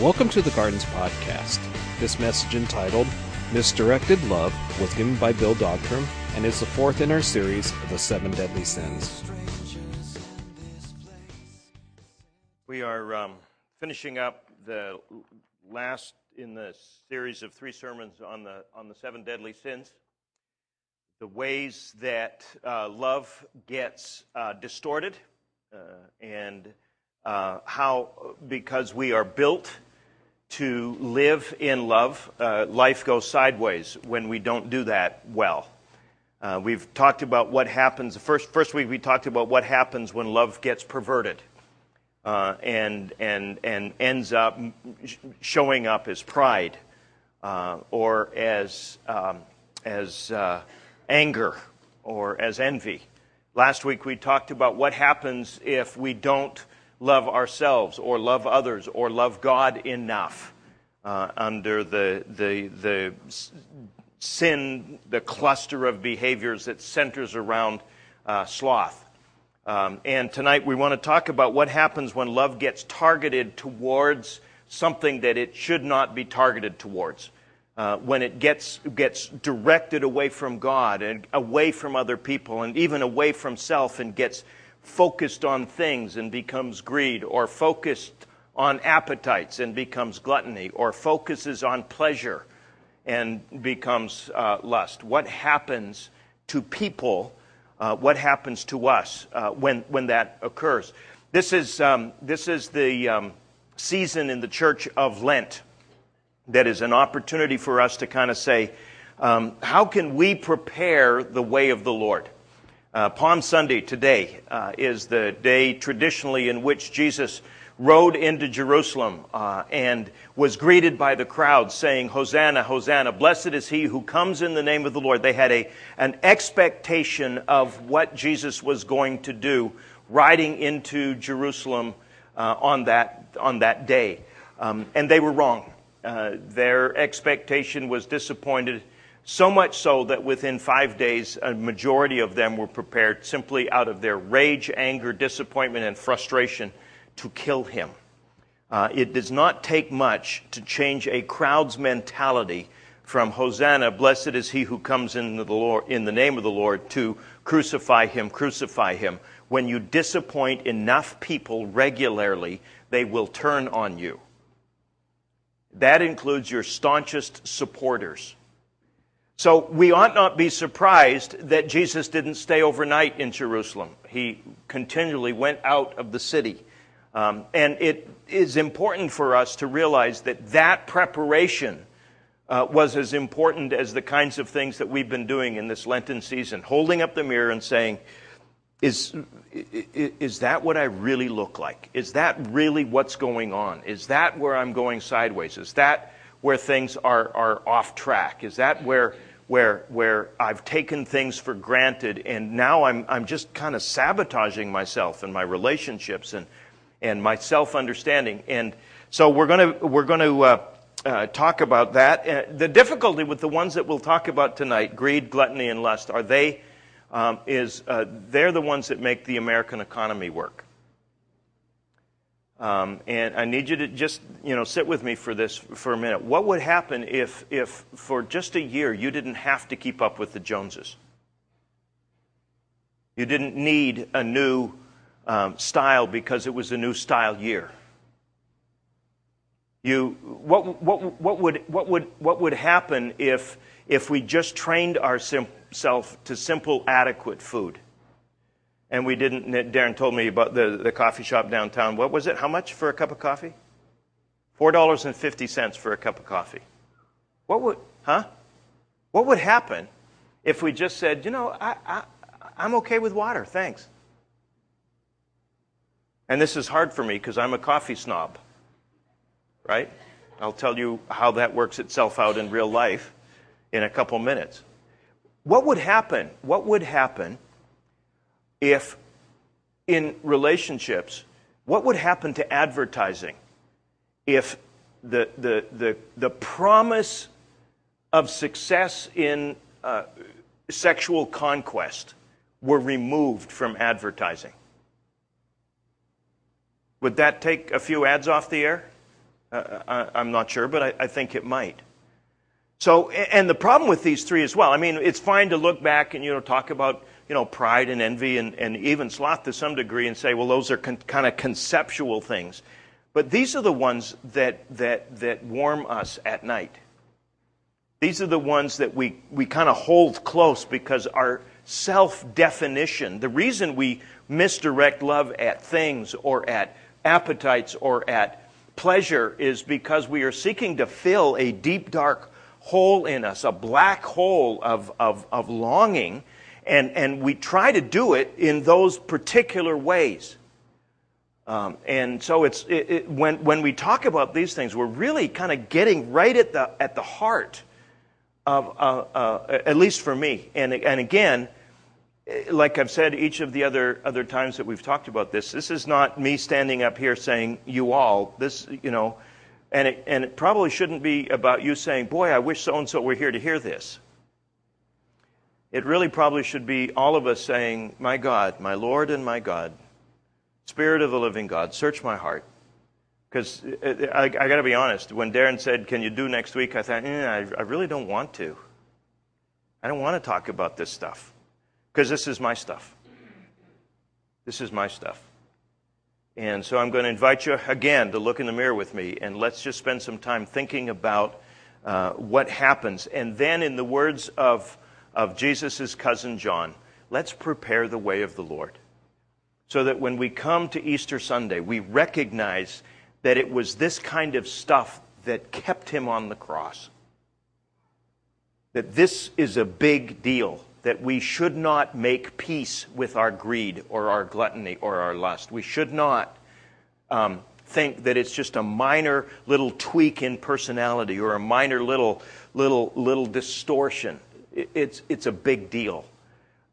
Welcome to the Gardens Podcast. This message entitled Misdirected Love was given by Bill Dogterom and is the fourth in our series of the Seven Deadly Sins. We are um, finishing up the last in the series of three sermons on the on the seven deadly sins. The ways that uh, love gets uh, distorted, uh, and uh, how because we are built to live in love, uh, life goes sideways when we don't do that well. Uh, we've talked about what happens. The First, first week we talked about what happens when love gets perverted uh, and, and, and ends up showing up as pride uh, or as, um, as uh, anger or as envy. Last week we talked about what happens if we don't love ourselves or love others or love God enough uh, under the, the, the sin, the cluster of behaviors that centers around uh, sloth. Um, and tonight we want to talk about what happens when love gets targeted towards something that it should not be targeted towards. Uh, when it gets, gets directed away from God and away from other people and even away from self and gets focused on things and becomes greed, or focused on appetites and becomes gluttony, or focuses on pleasure and becomes uh, lust. What happens to people? Uh, what happens to us uh, when, when that occurs? This is, um, this is the um, season in the church of Lent that is an opportunity for us to kind of say, um, how can we prepare the way of the Lord? Uh, Palm Sunday today uh, is the day traditionally in which Jesus rode into Jerusalem uh, and was greeted by the crowd saying, Hosanna, Hosanna, blessed is he who comes in the name of the Lord. They had a, an expectation of what Jesus was going to do riding into Jerusalem uh, on, that, on that day. Um, and they were wrong. Uh, their expectation was disappointed so much so that within five days, a majority of them were prepared simply out of their rage, anger, disappointment, and frustration to kill him. Uh, it does not take much to change a crowd's mentality from Hosanna, blessed is he who comes in the, Lord, in the name of the Lord, to crucify him, crucify him. When you disappoint enough people regularly, they will turn on you. That includes your staunchest supporters. So we ought not be surprised that Jesus didn't stay overnight in Jerusalem. He continually went out of the city. Um, and it is important for us to realize that that preparation uh, was as important as the kinds of things that we've been doing in this Lenten season, holding up the mirror and saying, is, is that what I really look like? Is that really what's going on? Is that where I'm going sideways? Is that where things are, are off track? Is that where where, where I've taken things for granted and now I'm, I'm just kind of sabotaging myself and my relationships and, and my self understanding. And so we're going to, we're going to uh, uh, talk about that. Uh, the difficulty with the ones that we'll talk about tonight, greed, gluttony, and lust, are they, um, is uh, they're the ones that make the American economy work. Um, and I need you to just, you know, sit with me for this for a minute. What would happen if, if for just a year you didn't have to keep up with the Joneses? You didn't need a new um, style because it was a new style year. You, what, what, what, would, what, would, what would happen if, if we just trained ourselves to simple, adequate food? And we didn't. Darren told me about the, the coffee shop downtown. What was it? How much for a cup of coffee? Four dollars and fifty cents for a cup of coffee. What would, huh? What would happen if we just said, you know, I, I, I'm okay with water, thanks. And this is hard for me because I'm a coffee snob, right? I'll tell you how that works itself out in real life in a couple minutes. What would happen? What would happen if in relationships, what would happen to advertising if the, the, the, the promise of success in uh, sexual conquest were removed from advertising? Would that take a few ads off the air? Uh, I, am not sure, but I, I think it might. So, and the problem with these three as well, I mean, it's fine to look back and, you know, talk about, you know, pride and envy and, and even sloth to some degree and say, well, those are con- kind of conceptual things. But these are the ones that, that, that warm us at night. These are the ones that we, we kind of hold close because our self definition, the reason we misdirect love at things or at appetites or at pleasure is because we are seeking to fill a deep, dark hole in us, a black hole of, of, of longing, and, and we try to do it in those particular ways. Um, and so it's it, it, when when we talk about these things, we're really kind of getting right at the at the heart of uh, uh, at least for me. And and again, like I've said each of the other other times that we've talked about this, this is not me standing up here saying you all. This you know, and it and it probably shouldn't be about you saying, boy, I wish so and so were here to hear this. It really probably should be all of us saying, my God, my Lord and my God Spirit of the living God, search my heart. Because I, I got to be honest, when Darren said, Can you do next week? I thought, eh, I, I really don't want to. I don't want to talk about this stuff. Because this is my stuff. This is my stuff. And so I'm going to invite you again to look in the mirror with me and let's just spend some time thinking about uh, what happens. And then, in the words of, of Jesus' cousin John, let's prepare the way of the Lord so that when we come to Easter Sunday, we recognize that it was this kind of stuff that kept him on the cross. That this is a big deal, that we should not make peace with our greed or our gluttony or our lust. We should not um, think that it's just a minor little tweak in personality or a minor little, little, little distortion. It's, it's a big deal.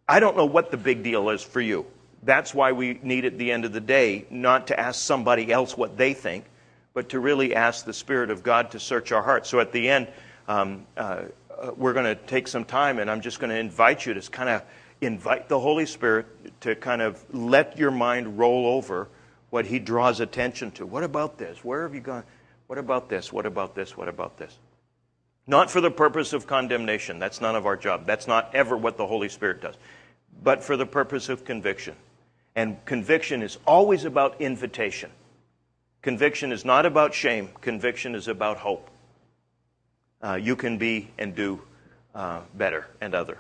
I don't know what the big deal is for you. That's why we need at the end of the day not to ask somebody else what they think, but to really ask the Spirit of God to search our hearts. So at the end, um, uh, uh we're going to take some time, and I'm just going to invite you to kind of invite the Holy Spirit to kind of let your mind roll over what He draws attention to. What about this? Where have you gone? What about this? What about this? What about this? Not for the purpose of condemnation. That's none of our job. That's not ever what the Holy Spirit does. But for the purpose of conviction. And conviction is always about invitation. Conviction is not about shame, conviction is about hope. Uh, you can be and do uh, better and other.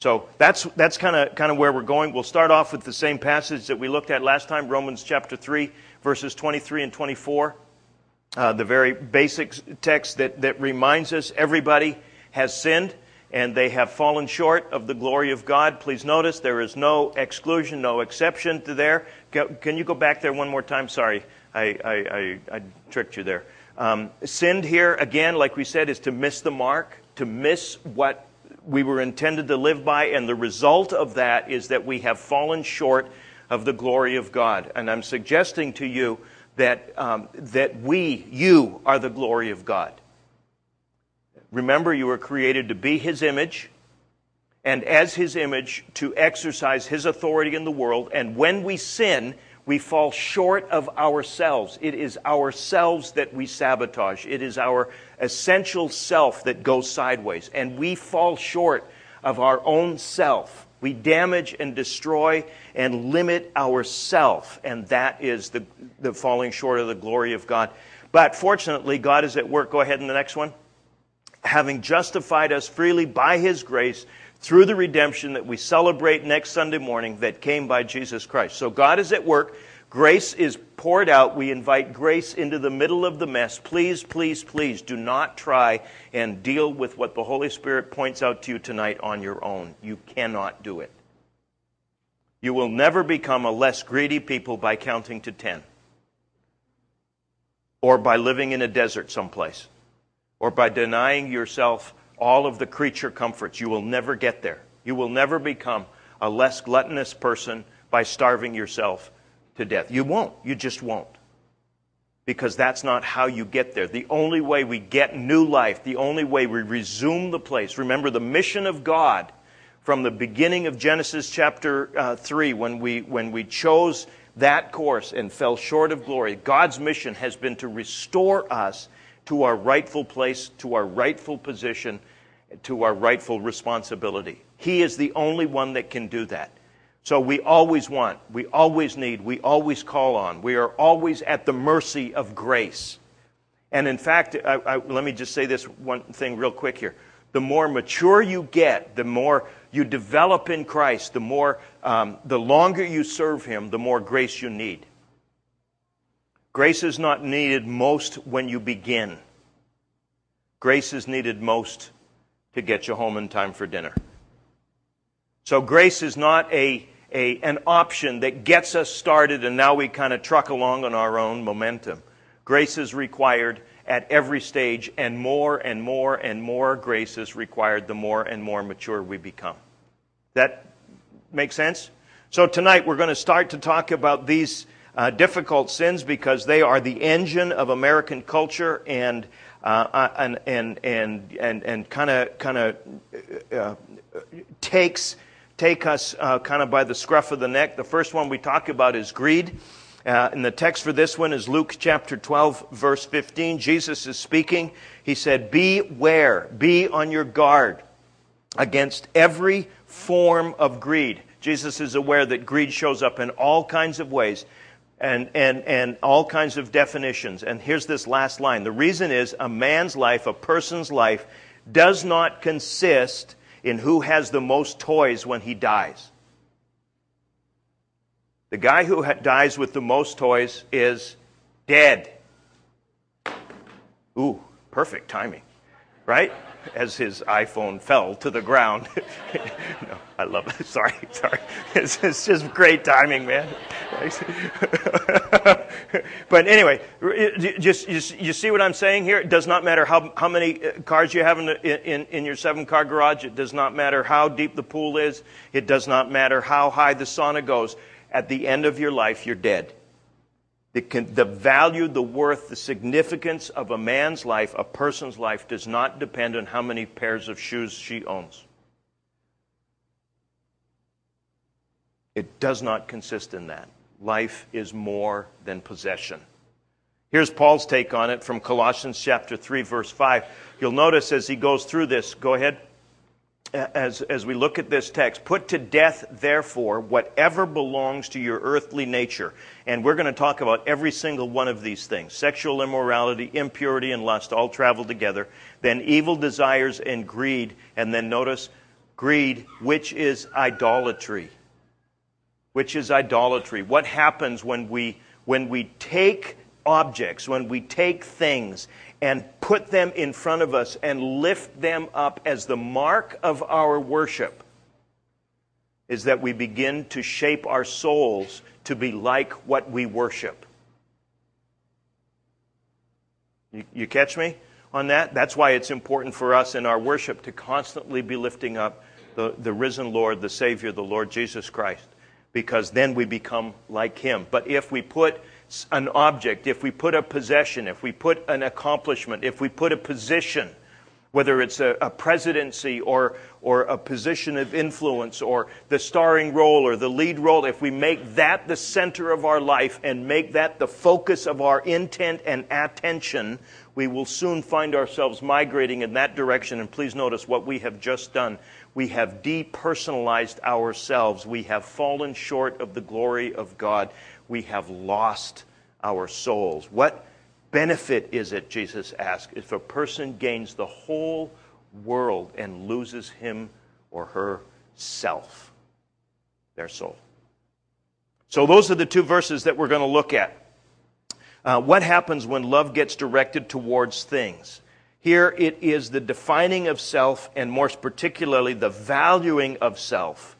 So that's, that's kind of kind of where we're going. We'll start off with the same passage that we looked at last time, Romans chapter 3, verses 23 and 24. Uh, the very basic text that, that reminds us everybody has sinned and they have fallen short of the glory of God. Please notice there is no exclusion, no exception to there. Can you go back there one more time? Sorry, I, I, I, I tricked you there. Um, sinned here, again, like we said, is to miss the mark, to miss what we were intended to live by, and the result of that is that we have fallen short of the glory of God. And I'm suggesting to you that, um, that we, you, are the glory of God. Remember, you were created to be His image, and as His image, to exercise His authority in the world. And when we sin, we fall short of ourselves. It is ourselves that we sabotage. It is our essential self that goes sideways. And we fall short of our own self. We damage and destroy and limit ourself. And that is the, the falling short of the glory of God. But fortunately, God is at work. Go ahead in the next one having justified us freely by his grace through the redemption that we celebrate next Sunday morning that came by Jesus Christ. So God is at work. Grace is poured out. We invite grace into the middle of the mess. Please, please, please do not try and deal with what the Holy Spirit points out to you tonight on your own. You cannot do it. You will never become a less greedy people by counting to 10 or by living in a desert someplace or by denying yourself all of the creature comforts. You will never get there. You will never become a less gluttonous person by starving yourself to death. You won't. You just won't. Because that's not how you get there. The only way we get new life, the only way we resume the place. Remember, the mission of God from the beginning of Genesis chapter uh, 3, when we, when we chose that course and fell short of glory. God's mission has been to restore us to our rightful place, to our rightful position, to our rightful responsibility. He is the only one that can do that. So we always want, we always need, we always call on, we are always at the mercy of grace. And in fact, I, I, let me just say this one thing real quick here. The more mature you get, the more you develop in Christ, the more, um, the longer you serve Him, the more grace you need. Grace is not needed most when you begin. Grace is needed most to get you home in time for dinner. So grace is not a, a, an option that gets us started and now we kind of truck along on our own momentum. Grace is required at every stage, and more and more and more grace is required the more and more mature we become. That make sense? So tonight we're going to start to talk about these uh, difficult sins because they are the engine of American culture and uh, and and and and and kind of kind of uh, takes take us uh, kind of by the scruff of the neck. The first one we talk about is greed. Uh, and the text for this one is Luke chapter 12, verse 15. Jesus is speaking. He said, Beware, be on your guard against every form of greed. Jesus is aware that greed shows up in all kinds of ways and, and, and all kinds of definitions. And here's this last line The reason is a man's life, a person's life, does not consist in who has the most toys when he dies. The guy who dies with the most toys is dead. Ooh, perfect timing, right? As his iPhone fell to the ground. no, I love it. Sorry, sorry. It's, it's just great timing, man. but anyway, just, just, you see what I'm saying here? It does not matter how, how many uh, cars you have in, the, in, in your seven car garage. It does not matter how deep the pool is. It does not matter how high the sauna goes. At the end of your life, you're dead. The, the value, the worth, the significance of a man's life, a person's life, does not depend on how many pairs of shoes she owns. It does not consist in that. Life is more than possession. Here's Paul's take on it from Colossians chapter 3 verse 5. You'll notice as he goes through this, go ahead. As, as we look at this text, put to death, therefore, whatever belongs to your earthly nature. And we're going to talk about every single one of these things sexual immorality, impurity, and lust all travel together. Then evil desires and greed. And then notice greed, which is idolatry which is idolatry. What happens when we, when we take objects, when we take things and put them in front of us and lift them up as the mark of our worship? Is that we begin to shape our souls to be like what we worship. You, you catch me on that? That's why it's important for us in our worship to constantly be lifting up the, the risen Lord, the Savior, the Lord Jesus Christ because then we become like him. But if we put an object, if we put a possession, if we put an accomplishment, if we put a position, whether it's a, a, presidency or, or a position of influence or the starring role or the lead role, if we make that the center of our life and make that the focus of our intent and attention, we will soon find ourselves migrating in that direction. And please notice what we have just done we have depersonalized ourselves. We have fallen short of the glory of God. We have lost our souls. What benefit is it, Jesus asked, if a person gains the whole world and loses him or her self, their soul? So, those are the two verses that we're going to look at. Uh, what happens when love gets directed towards things? Here it is the defining of self, and more particularly, the valuing of self.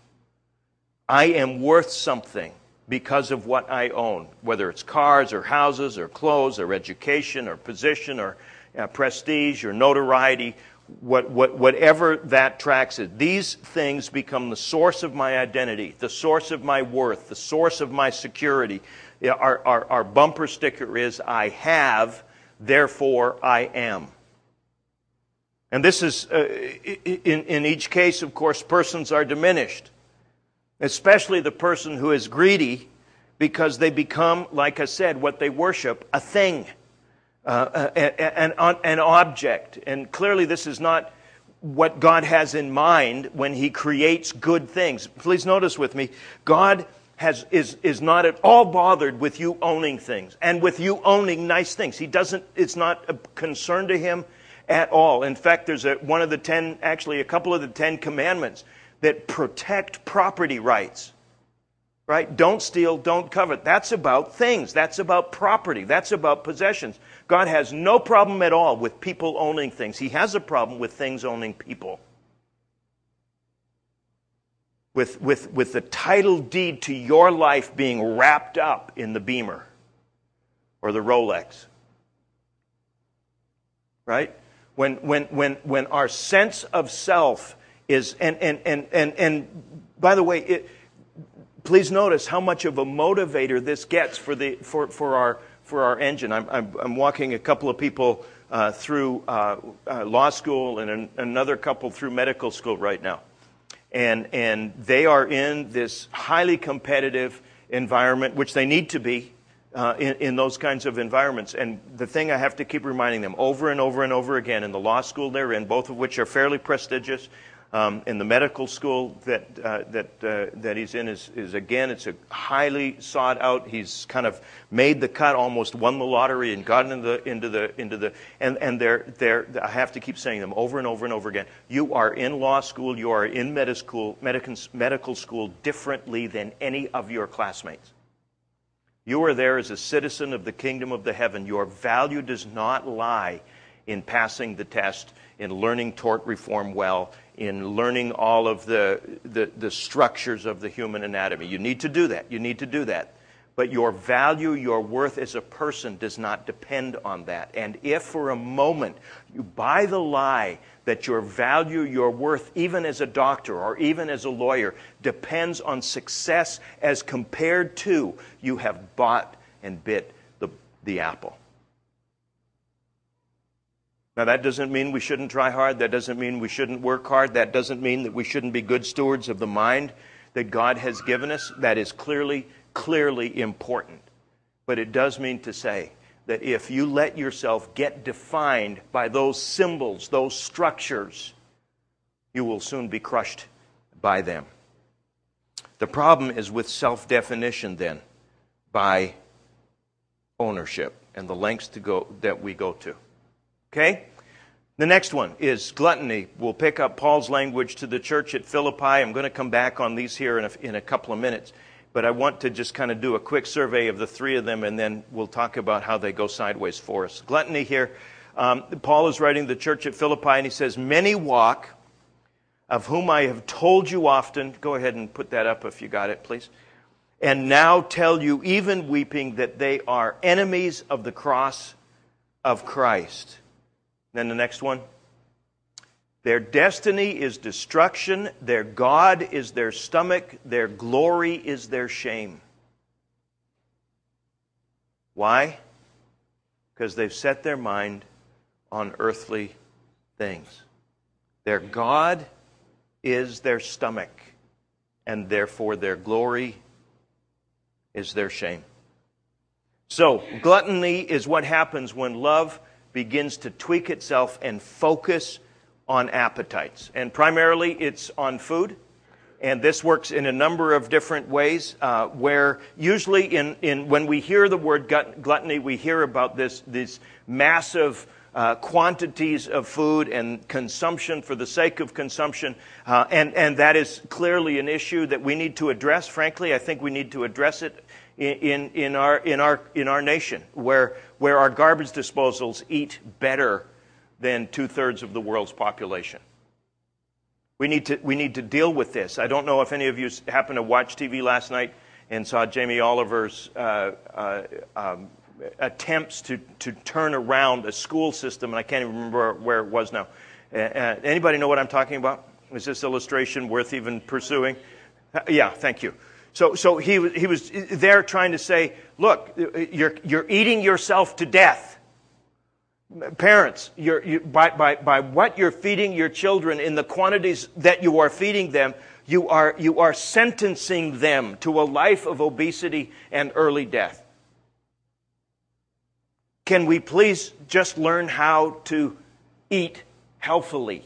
I am worth something because of what I own, whether it's cars or houses or clothes or education or position or uh, prestige or notoriety, what, what, whatever that tracks it. These things become the source of my identity, the source of my worth, the source of my security. Our, our, our bumper sticker is I have, therefore I am. And this is, uh, in, in each case, of course, persons are diminished, especially the person who is greedy because they become, like I said, what they worship a thing, uh, an, an object. And clearly, this is not what God has in mind when He creates good things. Please notice with me, God has, is, is not at all bothered with you owning things and with you owning nice things. He doesn't, it's not a concern to Him at all. In fact, there's a, one of the ten, actually, a couple of the Ten Commandments that protect property rights. Right? Don't steal, don't covet. That's about things. That's about property. That's about possessions. God has no problem at all with people owning things. He has a problem with things owning people. With, with, with the title deed to your life being wrapped up in the Beamer or the Rolex. Right? When, when, when, when our sense of self is, and, and, and, and, and by the way, it, please notice how much of a motivator this gets for, the, for, for, our, for our engine. I'm, I'm, I'm walking a couple of people uh, through uh, uh, law school and an, another couple through medical school right now. And, and they are in this highly competitive environment, which they need to be uh, in, in those kinds of environments. And the thing I have to keep reminding them over and over and over again in the law school they're in, both of which are fairly prestigious, um, in the medical school that, uh, that, uh, that he's in is, is, again, it's a highly sought out. He's kind of made the cut, almost won the lottery and gotten into the, into the, into the and, and they're, I have to keep saying them over and over and over again. You are in law school, you are in medical school, medical school differently than any of your classmates. You are there as a citizen of the kingdom of the heaven. Your value does not lie in passing the test, in learning tort reform well, in learning all of the, the, the, structures of the human anatomy. You need to do that. You need to do that. But your value, your worth as a person does not depend on that. And if for a moment you buy the lie that your value, your worth, even as a doctor or even as a lawyer, depends on success as compared to, you have bought and bit the, the apple. Now, that doesn't mean we shouldn't try hard. That doesn't mean we shouldn't work hard. That doesn't mean that we shouldn't be good stewards of the mind that God has given us. That is clearly, clearly important. But it does mean to say that if you let yourself get defined by those symbols, those structures, you will soon be crushed by them. The problem is with self definition, then, by ownership and the lengths to go, that we go to. Okay? The next one is gluttony. We'll pick up Paul's language to the church at Philippi. I'm going to come back on these here in a, in a couple of minutes, but I want to just kind of do a quick survey of the three of them, and then we'll talk about how they go sideways for us. Gluttony here. Um, Paul is writing the church at Philippi, and he says, Many walk, of whom I have told you often. Go ahead and put that up if you got it, please. And now tell you, even weeping, that they are enemies of the cross of Christ then the next one. Their destiny is destruction, their God is their stomach, their glory is their shame. Why? Because they've set their mind on earthly things. Their God is their stomach, and therefore their glory is their shame. So, gluttony is what happens when love begins to tweak itself and focus on appetites. And primarily it's on food. And this works in a number of different ways, uh, where usually in, in, when we hear the word gluttony, we hear about this, these massive uh, quantities of food and consumption for the sake of consumption. Uh, and, and that is clearly an issue that we need to address. Frankly, I think we need to address it in, in, our, in, our, in our nation, where where our garbage disposals eat better than two thirds of the world's population. We need, to, we need to deal with this. I don't know if any of you happened to watch TV last night and saw Jamie Oliver's uh, uh, um, attempts to, to turn around a school system, and I can't even remember where it was now. Uh, anybody know what I'm talking about? Is this illustration worth even pursuing? Uh, yeah, thank you. So, so he, he was there trying to say, look, you're, you're eating yourself to death. Parents, you're, you, by, by, by what you're feeding your children in the quantities that you are feeding them, you are, you are sentencing them to a life of obesity and early death. Can we please just learn how to eat healthily?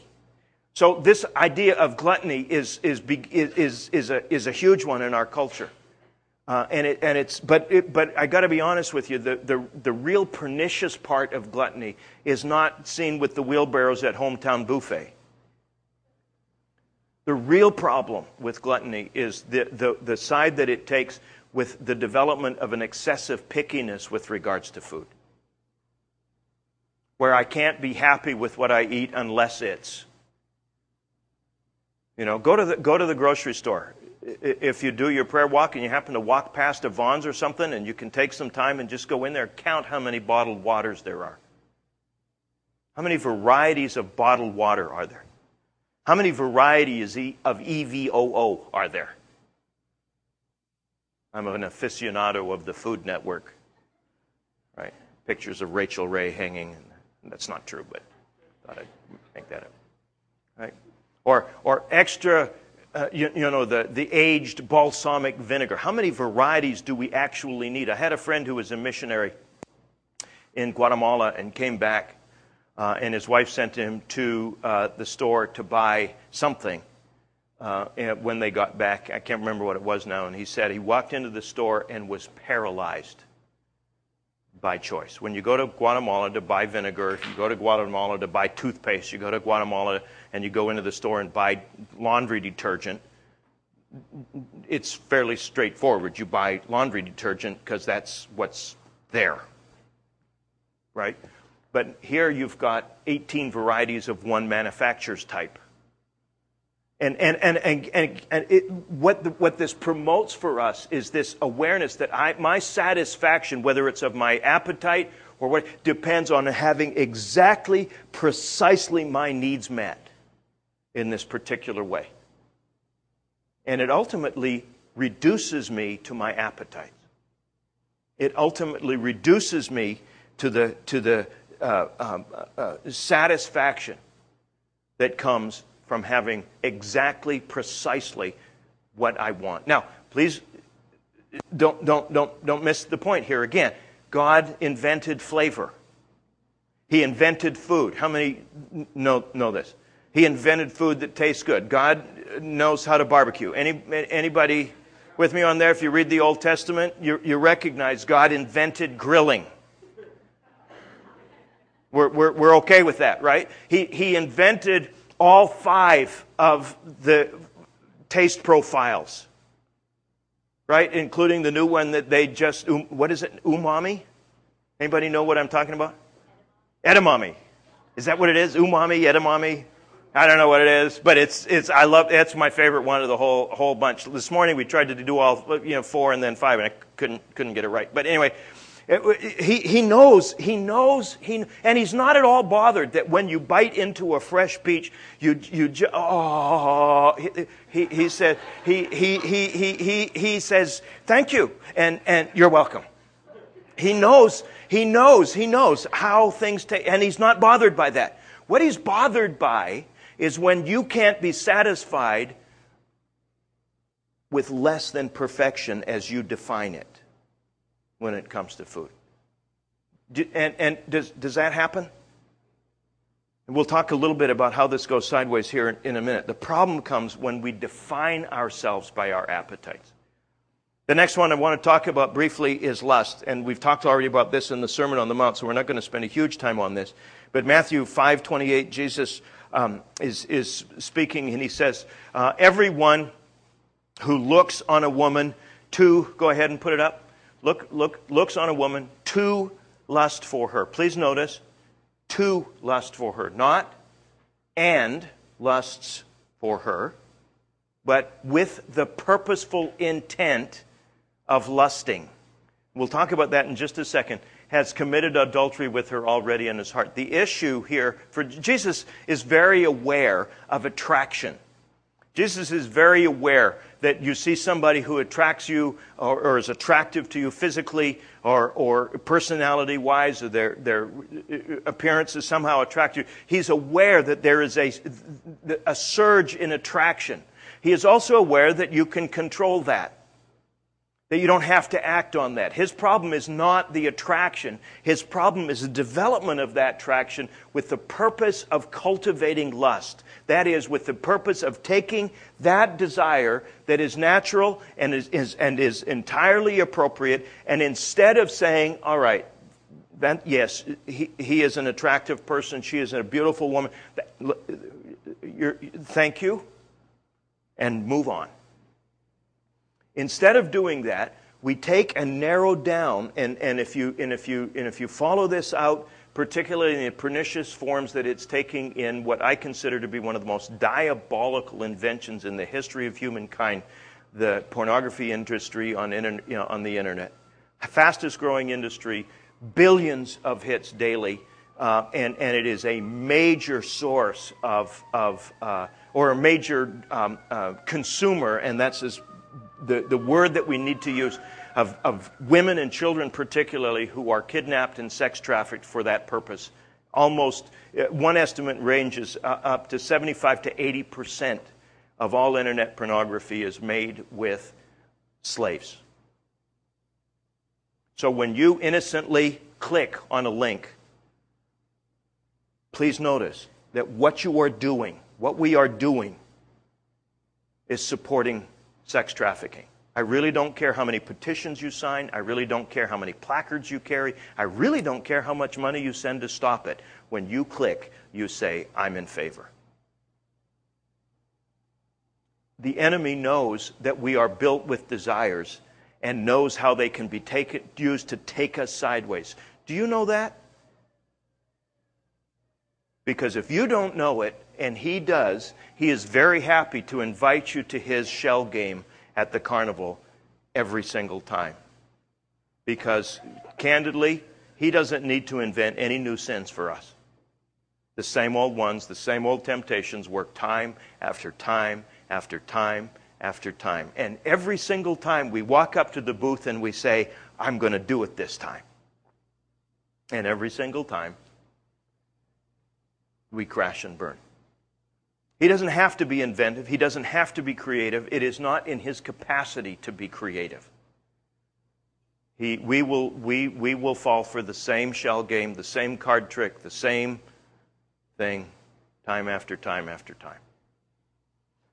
So, this idea of gluttony is, is, is, is, a, is a huge one in our culture. Uh, and, it, and it's, but, it, but I got to be honest with you, the, the, the real pernicious part of gluttony is not seen with the wheelbarrows at Hometown Buffet. The real problem with gluttony is the, the, the side that it takes with the development of an excessive pickiness with regards to food. Where I can't be happy with what I eat unless it's. You know, go to the, go to the grocery store if you do your prayer walk and you happen to walk past a Vons or something and you can take some time and just go in there, count how many bottled waters there are. How many varieties of bottled water are there? How many varieties of EVOO are there? I'm an aficionado of the Food Network. Right? Pictures of Rachael Ray hanging. That's not true, but thought I'd make that up. Right? Or, or extra uh, you, you, know, the, the aged balsamic vinegar. How many varieties do we actually need? I had a friend who was a missionary in Guatemala and came back, uh, and his wife sent him to uh, the store to buy something. Uh, when they got back, I can't remember what it was now, and he said he walked into the store and was paralyzed by choice. When you go to Guatemala to buy vinegar, you go to Guatemala to buy toothpaste, you go to Guatemala and you go into the store and buy laundry detergent, it's fairly straightforward. You buy laundry detergent because that's what's there. Right? But here you've got 18 varieties of one manufacturer's type. And, and, and, and, and, and it, what, the, what this promotes for us is this awareness that I, my satisfaction, whether it's of my appetite or what, depends on having exactly, precisely my needs met in this particular way. And it ultimately reduces me to my appetite. It ultimately reduces me to the, to the uh, um, uh, uh satisfaction that comes from having exactly, precisely what I want. Now, please don't, don't, don't, don't miss the point here again. God invented flavor. He invented food. How many know, know this? He invented food that tastes good. God knows how to barbecue. Any, anybody with me on there? If you read the Old Testament, you, you recognize God invented grilling. We're, we're, we're okay with that, right? He, he invented all five of the taste profiles, right? Including the new one that they just, um, what is it, umami? Anybody know what I'm talking about? Edamame. Is that what it is? Umami, edamame? I don't know what it is, but it's, it's, I love, that's my favorite one of the whole, whole bunch. This morning we tried to do all, you know, four and then five, and I couldn't, couldn't get it right. But anyway, he, he knows, he knows, he, and he's not at all bothered that when you bite into a fresh peach, you, you, oh, he, he, he said, he, he, he, he, he, he says, thank you, and, and you're welcome. He knows, he knows, he knows how things take, and he's not bothered by that. What he's bothered by is when you can't be satisfied with less than perfection as you define it when it comes to food. And, and does, does that happen? And we'll talk a little bit about how this goes sideways here in, in a minute. The problem comes when we define ourselves by our appetites. The next one I want to talk about briefly is lust, and we've talked already about this in the Sermon on the Mount, so we're not going to spend a huge time on this. But Matthew 5:28, Jesus um, is is speaking, and he says, uh, "Everyone who looks on a woman to go ahead and put it up look, look, looks on a woman to lust for her. Please notice, to lust for her, not and lusts for her, but with the purposeful intent of lusting. We'll talk about that in just a second. Has committed adultery with her already in his heart. The issue here for Jesus is very aware of attraction. Jesus is very aware that you see somebody who attracts you or, or is attractive to you physically or, or personality wise, or their, their appearances somehow attract you. He's aware that there is a, a surge in attraction. He is also aware that you can control that that you don't have to act on that. His problem is not the attraction. His problem is the development of that attraction with the purpose of cultivating lust. That is, with the purpose of taking that desire that is natural and is, is and is entirely appropriate, and instead of saying, all right, that, yes, he, he is an attractive person, she is a beautiful woman, thank you, and move on. Instead of doing that, we take and narrow down, and, and, if you, and, if you, and if you follow this out, particularly in the pernicious forms that it's taking in what I consider to be one of the most diabolical inventions in the history of humankind, the pornography industry on, inter, you know, on the internet. Fastest growing industry, billions of hits daily, uh, and, and it is a major source of, of uh, or a major um, uh, consumer, and that's as the, the word that we need to use of, of women and children, particularly, who are kidnapped and sex trafficked for that purpose. Almost, uh, one estimate ranges uh, up to 75 to 80 percent of all internet pornography is made with slaves. So when you innocently click on a link, please notice that what you are doing, what we are doing, is supporting sex trafficking. I really don't care how many petitions you sign. I really don't care how many placards you carry. I really don't care how much money you send to stop it. When you click, you say, I'm in favor. The enemy knows that we are built with desires and knows how they can be taken, used to take us sideways. Do you know that? Because if you don't know it, and he does, he is very happy to invite you to his shell game at the carnival every single time. Because, candidly, he doesn't need to invent any new sins for us. The same old ones, the same old temptations work time after time after time after time. And every single time we walk up to the booth and we say, I'm going to do it this time. And every single time, we crash and burn. He doesn't have to be inventive. He doesn't have to be creative. It is not in his capacity to be creative. He, we, will, we, we will fall for the same shell game, the same card trick, the same thing time after time after time.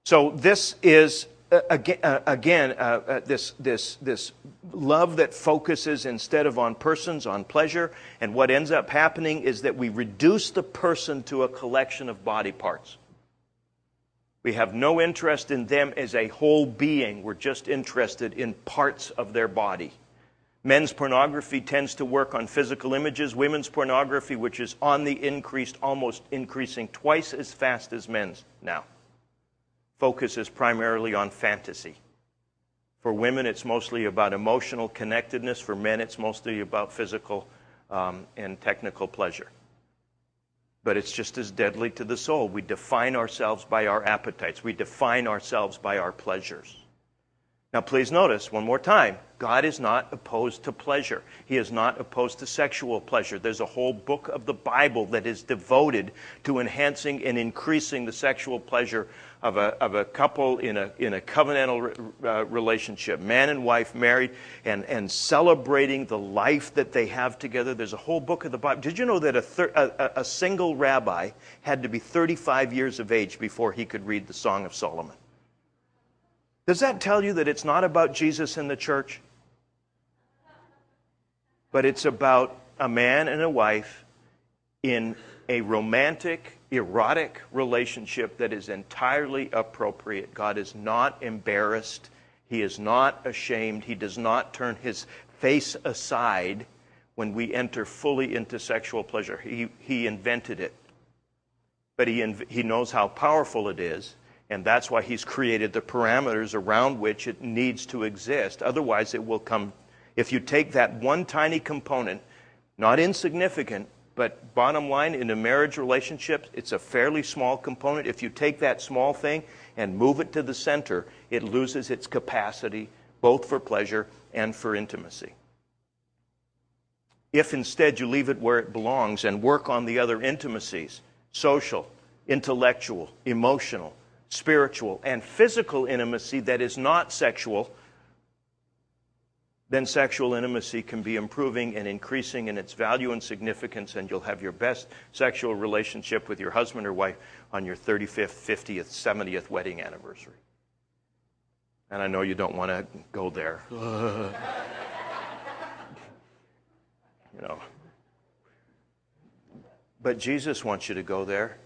So, this is, again, uh, again uh, uh, this, this, this love that focuses instead of on persons, on pleasure. And what ends up happening is that we reduce the person to a collection of body parts. We have no interest in them as a whole being. We're just interested in parts of their body. Men's pornography tends to work on physical images. Women's pornography, which is on the increased, almost increasing twice as fast as men's now, focuses primarily on fantasy. For women, it's mostly about emotional connectedness. For men, it's mostly about physical um, and technical pleasure but it's just as deadly to the soul. We define ourselves by our appetites, we define ourselves by our pleasures. Now, please notice one more time God is not opposed to pleasure. He is not opposed to sexual pleasure. There's a whole book of the Bible that is devoted to enhancing and increasing the sexual pleasure of a, of a couple in a, in a covenantal uh, relationship, man and wife married, and, and celebrating the life that they have together. There's a whole book of the Bible. Did you know that a, thir- a, a single rabbi had to be 35 years of age before he could read the Song of Solomon? Does that tell you that it's not about Jesus and the church? But it's about a man and a wife in a romantic, erotic relationship that is entirely appropriate. God is not embarrassed. He is not ashamed. He does not turn his face aside when we enter fully into sexual pleasure. He, he invented it. But he, he knows how powerful it is, and that's why he's created the parameters around which it needs to exist. Otherwise, it will come. If you take that one tiny component, not insignificant, but bottom line, in a marriage relationship, it's a fairly small component. If you take that small thing and move it to the center, it loses its capacity both for pleasure and for intimacy. If instead you leave it where it belongs and work on the other intimacies social, intellectual, emotional, spiritual, and physical intimacy that is not sexual, then sexual intimacy can be improving and increasing in its value and significance, and you'll have your best sexual relationship with your husband or wife on your 35th, 50th, 70th wedding anniversary. And I know you don't want to go there. you know. But Jesus wants you to go there.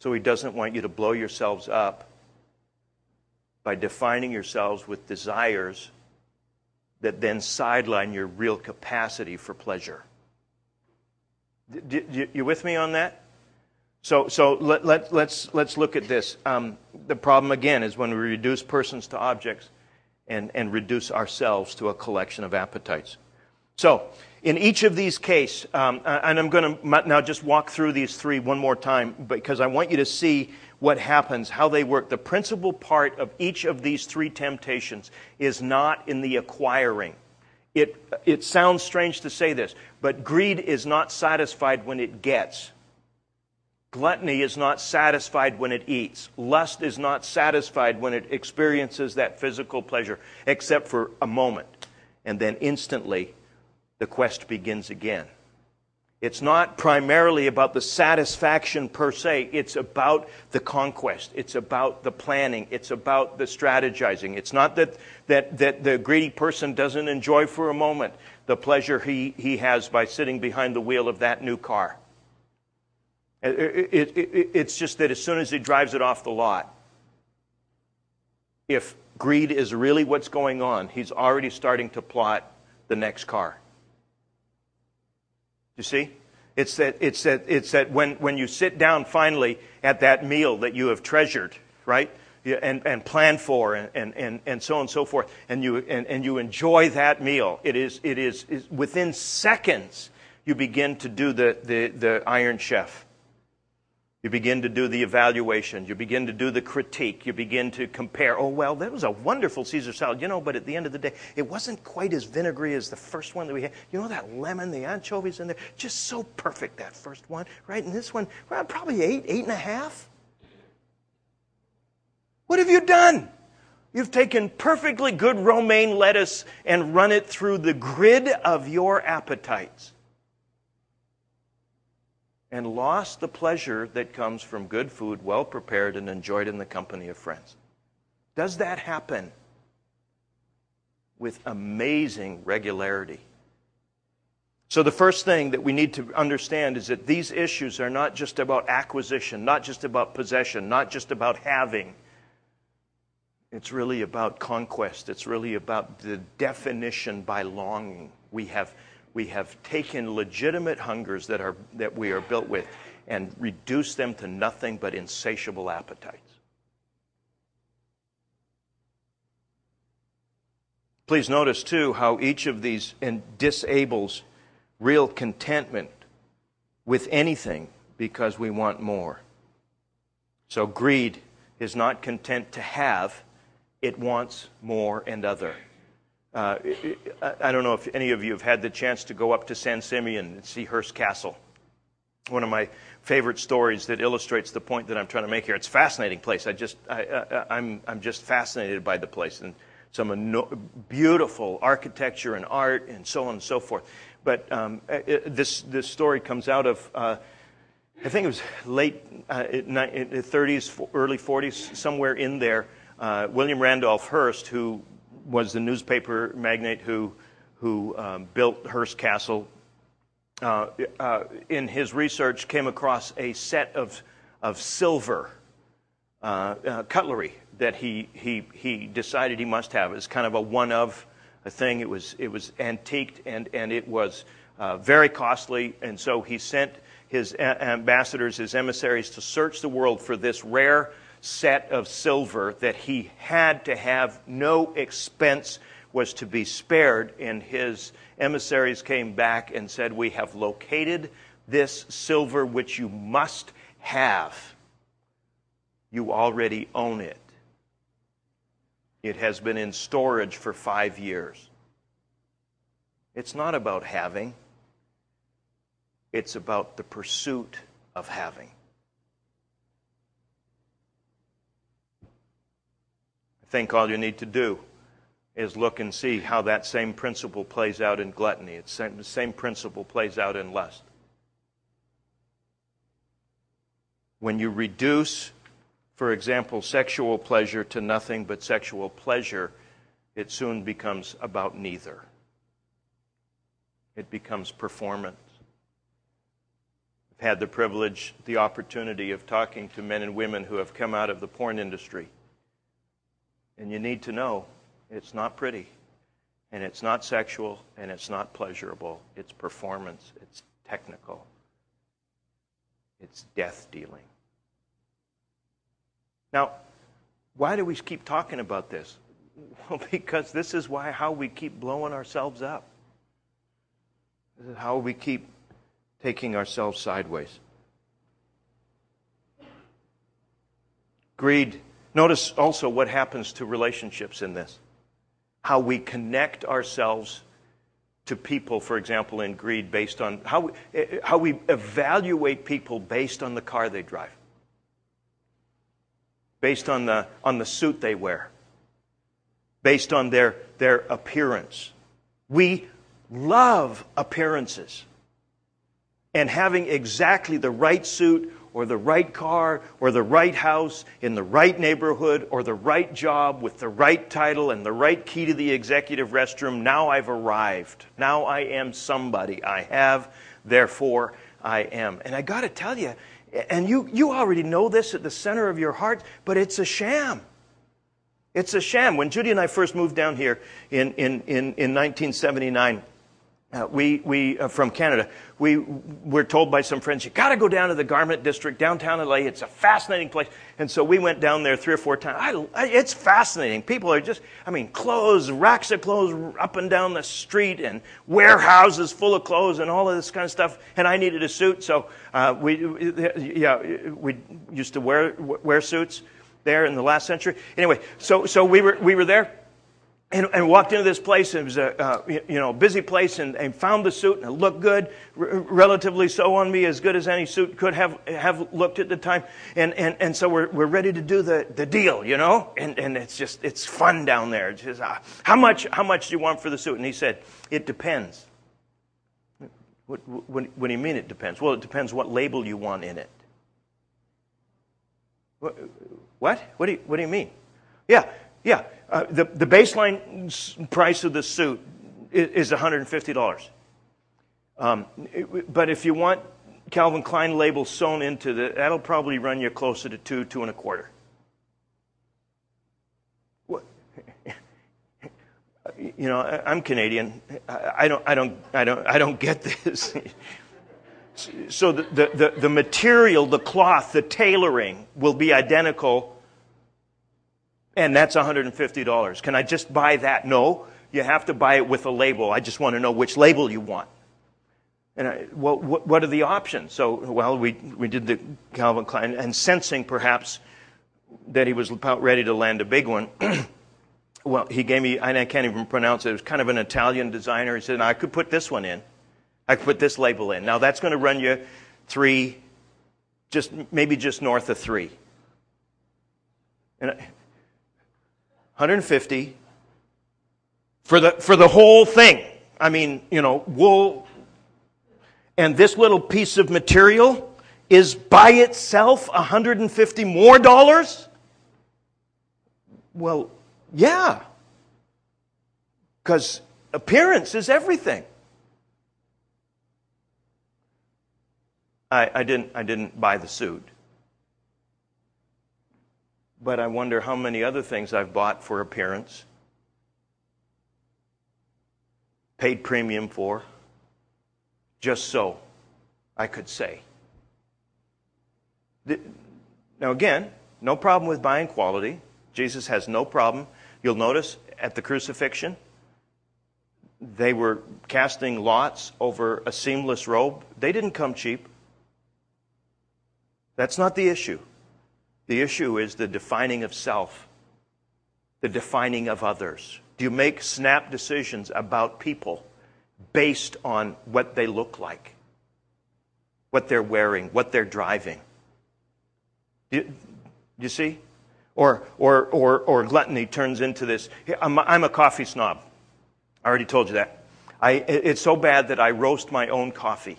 So he doesn't want you to blow yourselves up by defining yourselves with desires that then sideline your real capacity for pleasure. You with me on that? So, so let, let, let's, let's look at this. Um, the problem, again, is when we reduce persons to objects and, and reduce ourselves to a collection of appetites. So, in each of these cases, um, and I'm going to now just walk through these three one more time because I want you to see what happens, how they work. The principal part of each of these three temptations is not in the acquiring. It, it sounds strange to say this, but greed is not satisfied when it gets. Gluttony is not satisfied when it eats. Lust is not satisfied when it experiences that physical pleasure, except for a moment. And then instantly, the quest begins again. It's not primarily about the satisfaction per se. It's about the conquest. It's about the planning. It's about the strategizing. It's not that, that, that the greedy person doesn't enjoy for a moment the pleasure he, he has by sitting behind the wheel of that new car. It, it, it, it's just that as soon as he drives it off the lot, if greed is really what's going on, he's already starting to plot the next car. You see? It's that, it's that, it's that when, when you sit down finally at that meal that you have treasured, right? And, and planned for, and, and, and so on and so forth, and you, and, and you enjoy that meal. It is, it is, is within seconds you begin to do the, the, the Iron Chef. You begin to do the evaluation. You begin to do the critique. You begin to compare. Oh, well, that was a wonderful Caesar salad, you know, but at the end of the day, it wasn't quite as vinegary as the first one that we had. You know, that lemon, the anchovies in there, just so perfect, that first one, right? And this one, well, probably eight, eight and a half. What have you done? You've taken perfectly good romaine lettuce and run it through the grid of your appetites and lost the pleasure that comes from good food, well prepared and enjoyed in the company of friends. Does that happen with amazing regularity? So, the first thing that we need to understand is that these issues are not just about acquisition, not just about possession, not just about having. It's really about conquest. It's really about the definition by longing. We have we have taken legitimate hungers that, are, that we are built with and reduced them to nothing but insatiable appetites. Please notice, too, how each of these disables real contentment with anything because we want more. So, greed is not content to have, it wants more and other. Uh, I don't know if any of you have had the chance to go up to San Simeon and see Hearst Castle. One of my favorite stories that illustrates the point that I'm trying to make here. It's a fascinating place. I just, I, am I'm, I'm just fascinated by the place and some beautiful architecture and art and so on and so forth. But um, it, this, this story comes out of, uh, I think it was late uh, 30s, early 40s, somewhere in there. Uh, William Randolph Hearst, who was the newspaper magnate who, who um, built Hearst Castle. Uh, uh, in his research, came across a set of, of silver uh, uh cutlery that he, he, he decided he must have. It was kind of a one of a thing. It was, it was antiqued and, and it was uh, very costly. And so he sent his ambassadors, his emissaries, to search the world for this rare set of silver that he had to have. No expense was to be spared. And his emissaries came back and said, We have located this silver which you must have. You already own it. It has been in storage for five years. It's not about having, it's about the pursuit of having. Think all you need to do is look and see how that same principle plays out in gluttony. It's the same principle plays out in lust. When you reduce, for example, sexual pleasure to nothing but sexual pleasure, it soon becomes about neither. It becomes performance. I've had the privilege, the opportunity of talking to men and women who have come out of the porn industry. And you need to know it's not pretty, and it's not sexual, and it's not pleasurable. It's performance, it's technical, it's death dealing. Now, why do we keep talking about this? Well, because this is why how we keep blowing ourselves up. This is how we keep taking ourselves sideways. Greed. Notice also what happens to relationships in this. How we connect ourselves to people, for example, in greed, based on how we, how we evaluate people based on the car they drive, based on the, on the suit they wear, based on their, their appearance. We love appearances. And having exactly the right suit or the right car or the right house in the right neighborhood or the right job with the right title and the right key to the executive restroom, now I've arrived. Now I am somebody. I have, therefore I am. And I got to tell you, and you, you already know this at the center of your heart, but it's a sham. It's a sham. When Judy and I first moved down here in, in, in, in 1979, uh, we, we uh, from Canada, we were told by some friends, you got to go down to the garment district, downtown LA. It's a fascinating place. And so we went down there three or four times. I, I, it's fascinating. People are just, I mean, clothes, racks of clothes up and down the street, and warehouses full of clothes, and all of this kind of stuff. And I needed a suit, so uh, we, yeah, we used to wear wear suits there in the last century. Anyway, so so we were we were there and, and, walked into this place. It was a uh, you know busy place, and, and, found the suit, and it looked good, r- relatively so on me, as good as any suit could have have looked at the time. And and, and so we're we're ready to do the, the deal, you know. And and it's just it's fun down there. It's just, uh, how much how much do you want for the suit? And he said it depends. What, what, what do you mean it depends? Well, it depends what label you want in it. What? What do you, what do you mean? Yeah, yeah. Uh, the, the baseline price of the suit is, is $150. Um, it, but if you want Calvin Klein label sewn into the, that'll probably run you closer to two, two and a quarter. What? You know, I'm Canadian. I don't, I don't, I don't, I don't get this. so the, the, the material, the cloth, the tailoring will be identical and that's $150. Can I just buy that? No, you have to buy it with a label. I just want to know which label you want. And I, well, what, are the options? So, well, we, we did the Calvin Klein, and sensing perhaps that he was about ready to land a big one, well, he gave me, I can't even pronounce it, it was kind of an Italian designer. He said, I could put this one in. I could put this label in. Now, that's going to run you three, just maybe just north of three. And 150 for the, for the whole thing. I mean, you know, wool. And this little piece of material is by itself 150 more dollars? Well, yeah. Because appearance is everything. I, I, didn't, I didn't buy the suit. But I wonder how many other things I've bought for appearance, paid premium for, just so I could say. Now, again, no problem with buying quality. Jesus has no problem. You'll notice at the crucifixion, they were casting lots over a seamless robe. They didn't come cheap. That's not the issue. The issue is the defining of self, the defining of others. Do you make snap decisions about people based on what they look like, what they're wearing, what they're driving? Do you, do you see? Or, or, or, or gluttony turns into this. I'm, I'm a coffee snob. I already told you that. I, it's so bad that I roast my own coffee.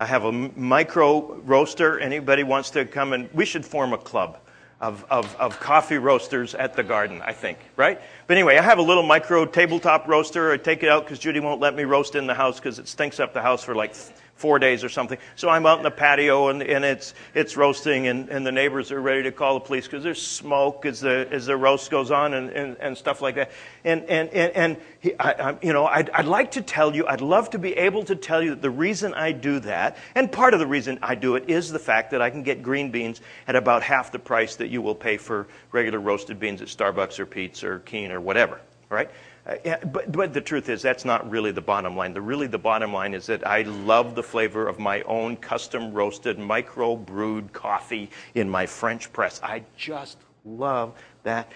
I have a micro roaster. Anybody wants to come and we should form a club of, of, of coffee roasters at the garden, I think, right? But anyway, I have a little micro tabletop roaster. I take it out because Judy won't let me roast in the house because it stinks up the house for like four days or something. So I'm out in the patio and, and it's, it's roasting and, and the neighbors are ready to call the police because there's smoke as the, as the roast goes on and, and, and stuff like that. And, and, and, and he, I, I, you know, I'd, I'd like to tell you, I'd love to be able to tell you that the reason I do that, and part of the reason I do it is the fact that I can get green beans at about half the price that you will pay for regular roasted beans at Starbucks or Peet's or Keen or whatever, right? Uh, but, but the truth is, that's not really the bottom line. The really the bottom line is that I love the flavor of my own custom roasted, micro brewed coffee in my French press. I just love that.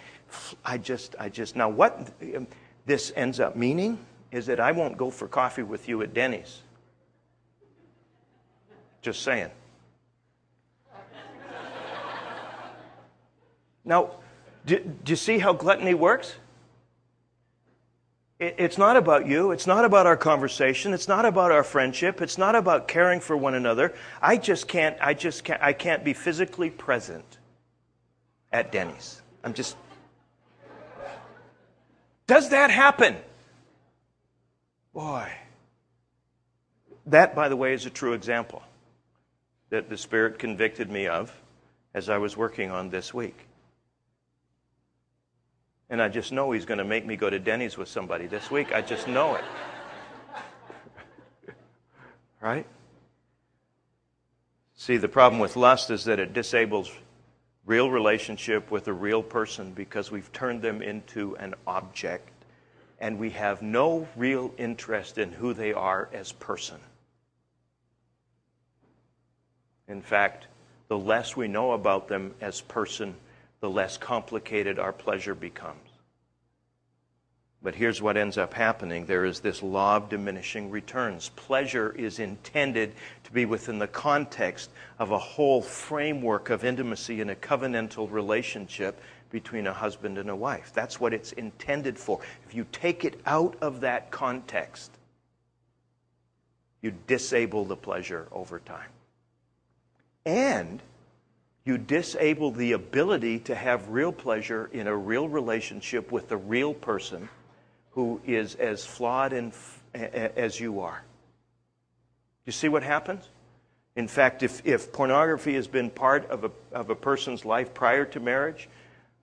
I just, I just. Now, what this ends up meaning is that I won't go for coffee with you at Denny's. Just saying. Now, do, do you see how gluttony works? It's not about you. It's not about our conversation. It's not about our friendship. It's not about caring for one another. I just can't, I just can't, I can't be physically present at Denny's. I'm just. Does that happen? Boy. That, by the way, is a true example that the Spirit convicted me of as I was working on this week. And I just know he's going to make me go to Denny's with somebody this week. I just know it. right? See, the problem with lust is that it disables real relationship with a real person because we've turned them into an object and we have no real interest in who they are as person. In fact, the less we know about them as person, the less complicated our pleasure becomes. But here's what ends up happening there is this law of diminishing returns. Pleasure is intended to be within the context of a whole framework of intimacy in a covenantal relationship between a husband and a wife. That's what it's intended for. If you take it out of that context, you disable the pleasure over time. And you disable the ability to have real pleasure in a real relationship with a real person who is as flawed and, as you are. You see what happens? In fact, if, if pornography has been part of a, of a person's life prior to marriage,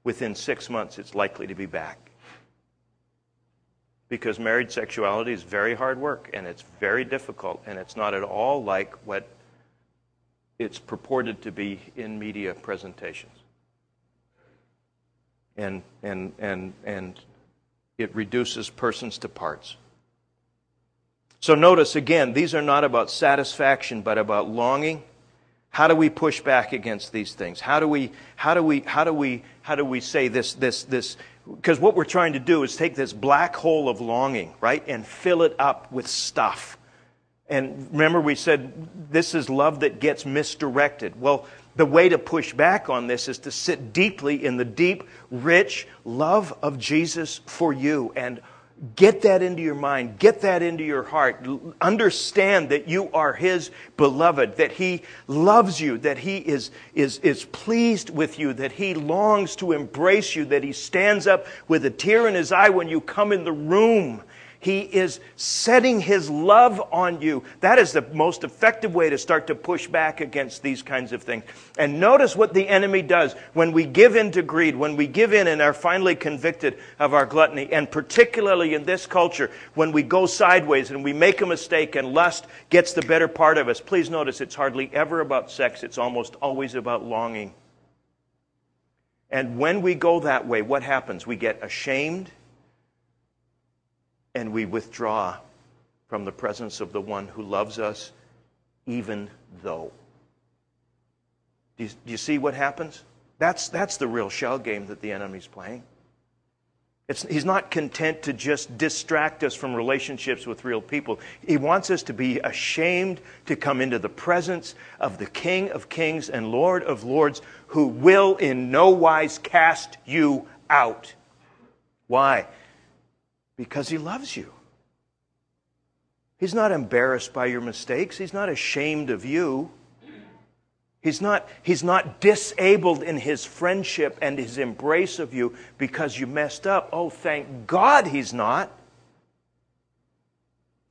within six months it's likely to be back. Because married sexuality is very hard work and it's very difficult and it's not at all like what it's purported to be in media presentations. And, and, and, and it reduces persons to parts. So notice again, these are not about satisfaction, but about longing. How do we push back against these things? How do we, how do we, how do we, how do we say this, this, this? Because what we're trying to do is take this black hole of longing, right, and fill it up with stuff. And remember, we said this is love that gets misdirected. Well, the way to push back on this is to sit deeply in the deep, rich love of Jesus for you and get that into your mind, get that into your heart. Understand that you are His beloved, that He loves you, that He is, is, is pleased with you, that He longs to embrace you, that He stands up with a tear in His eye when you come in the room he is setting his love on you. That is the most effective way to start to push back against these kinds of things. And notice what the enemy does when we give in to greed, when we give in and are finally convicted of our gluttony, and particularly in this culture, when we go sideways and we make a mistake and lust gets the better part of us. Please notice it's hardly ever about sex, it's almost always about longing. And when we go that way, what happens? We get ashamed and we withdraw from the presence of the one who loves us, even though. Do you, do you, see what happens? That's, that's the real shell game that the enemy's playing. It's, he's not content to just distract us from relationships with real people. He wants us to be ashamed to come into the presence of the King of Kings and Lord of Lords who will in no wise cast you out. Why? Because he loves you. He's not embarrassed by your mistakes, he's not ashamed of you. He's not, he's not disabled in his friendship and his embrace of you because you messed up. Oh, thank God he's not.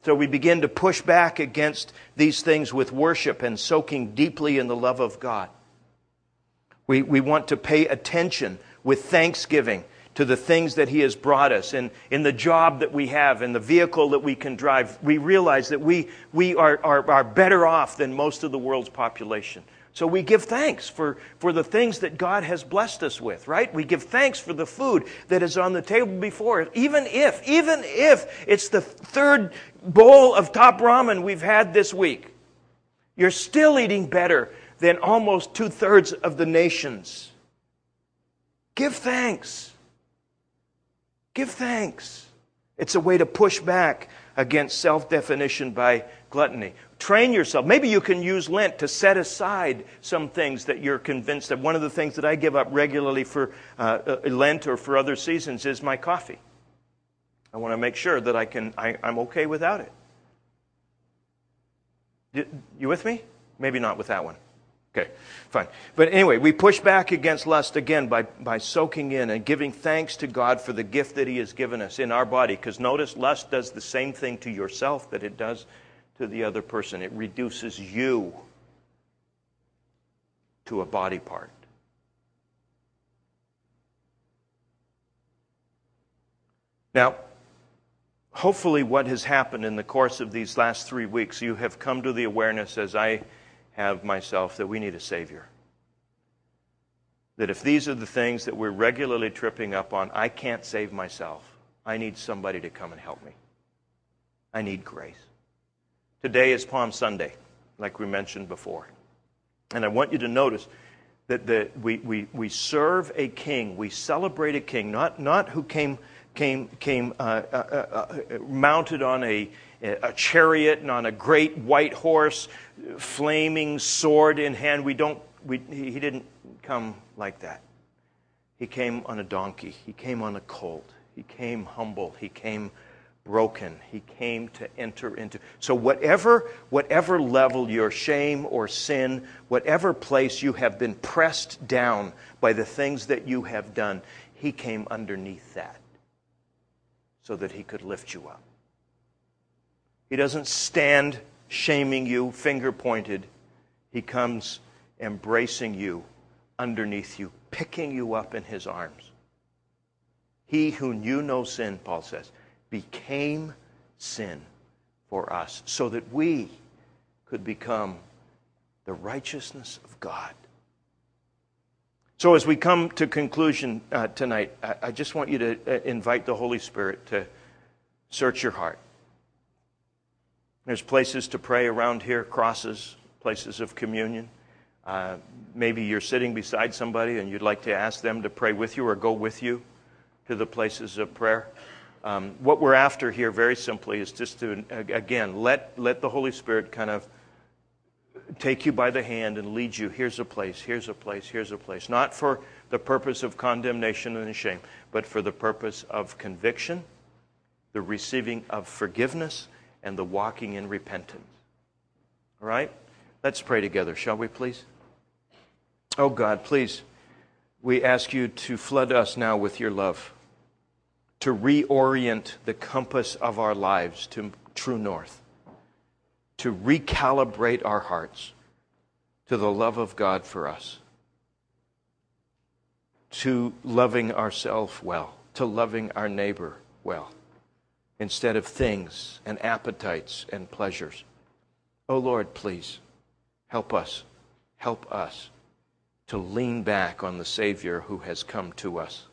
So we begin to push back against these things with worship and soaking deeply in the love of God. We, we want to pay attention with thanksgiving to the things that He has brought us and in the job that we have and the vehicle that we can drive. We realize that we, we are, are, are better off than most of the world's population. So we give thanks for, for the things that God has blessed us with, right? We give thanks for the food that is on the table before us. Even if, even if it's the third bowl of top ramen we've had this week, you're still eating better than almost two thirds of the nations. Give thanks. Give thanks. It's a way to push back against self definition by gluttony. Train yourself. Maybe you can use Lent to set aside some things that you're convinced of. One of the things that I give up regularly for uh, uh Lent or for other seasons is my coffee. I want to make sure that I can, I, I'm okay without it. You with me? Maybe not with that one. Okay, fine. But anyway, we push back against lust again by, by soaking in and giving thanks to God for the gift that He has given us in our body. Because notice, lust does the same thing to yourself that it does to the other person. It reduces you to a body part. Now, hopefully, what has happened in the course of these last three weeks, you have come to the awareness, as I have myself, that we need a Savior. That if these are the things that we're regularly tripping up on, I can't save myself. I need somebody to come and help me. I need grace. Today is Palm Sunday, like we mentioned before. And I want you to notice that the, we, we, we serve a king, we celebrate a king, not, not who came, came, came uh, uh, uh, uh mounted on a, a chariot and on a great white horse, flaming sword in hand. We don't, we, he didn't come like that. He came on a donkey, he came on a colt, he came humble, he came broken. He came to enter into. So, whatever, whatever level your shame or sin, whatever place you have been pressed down by the things that you have done, He came underneath that so that He could lift you up. He doesn't stand shaming you, finger pointed. He comes embracing you underneath you, picking you up in His arms. He who knew no sin, Paul says, became sin for us so that we could become the righteousness of God. So, as we come to conclusion uh, tonight, I, I, just want you to uh, invite the Holy Spirit to search your heart. There's places to pray around here, crosses, places of communion. Uh, maybe you're sitting beside somebody and you'd like to ask them to pray with you or go with you to the places of prayer. Um, what we're after here, very simply, is just to, again, let, let the Holy Spirit kind of take you by the hand and lead you. Here's a place, here's a place, here's a place. Not for the purpose of condemnation and shame, but for the purpose of conviction, the receiving of forgiveness, and the walking in repentance. All right? Let's pray together, shall we, please? Oh God, please, we ask you to flood us now with your love to reorient the compass of our lives to true north, to recalibrate our hearts to the love of God for us, to loving ourselves well, to loving our neighbor well, instead of things and appetites and pleasures. Oh Lord, please help us, help us to lean back on the Savior who has come to us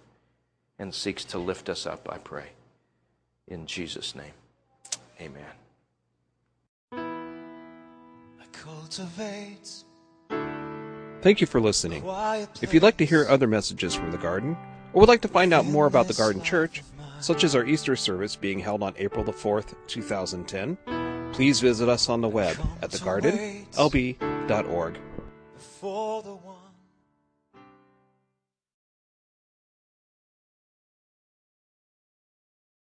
and seeks to lift us up, I pray. In Jesus' name, amen. Thank you for listening. If you'd like to hear other messages from the garden, or would like to find out more about the Garden Church, such as our Easter service being held on April the 4th, 2010, please visit us on the web at thegardenlb.org.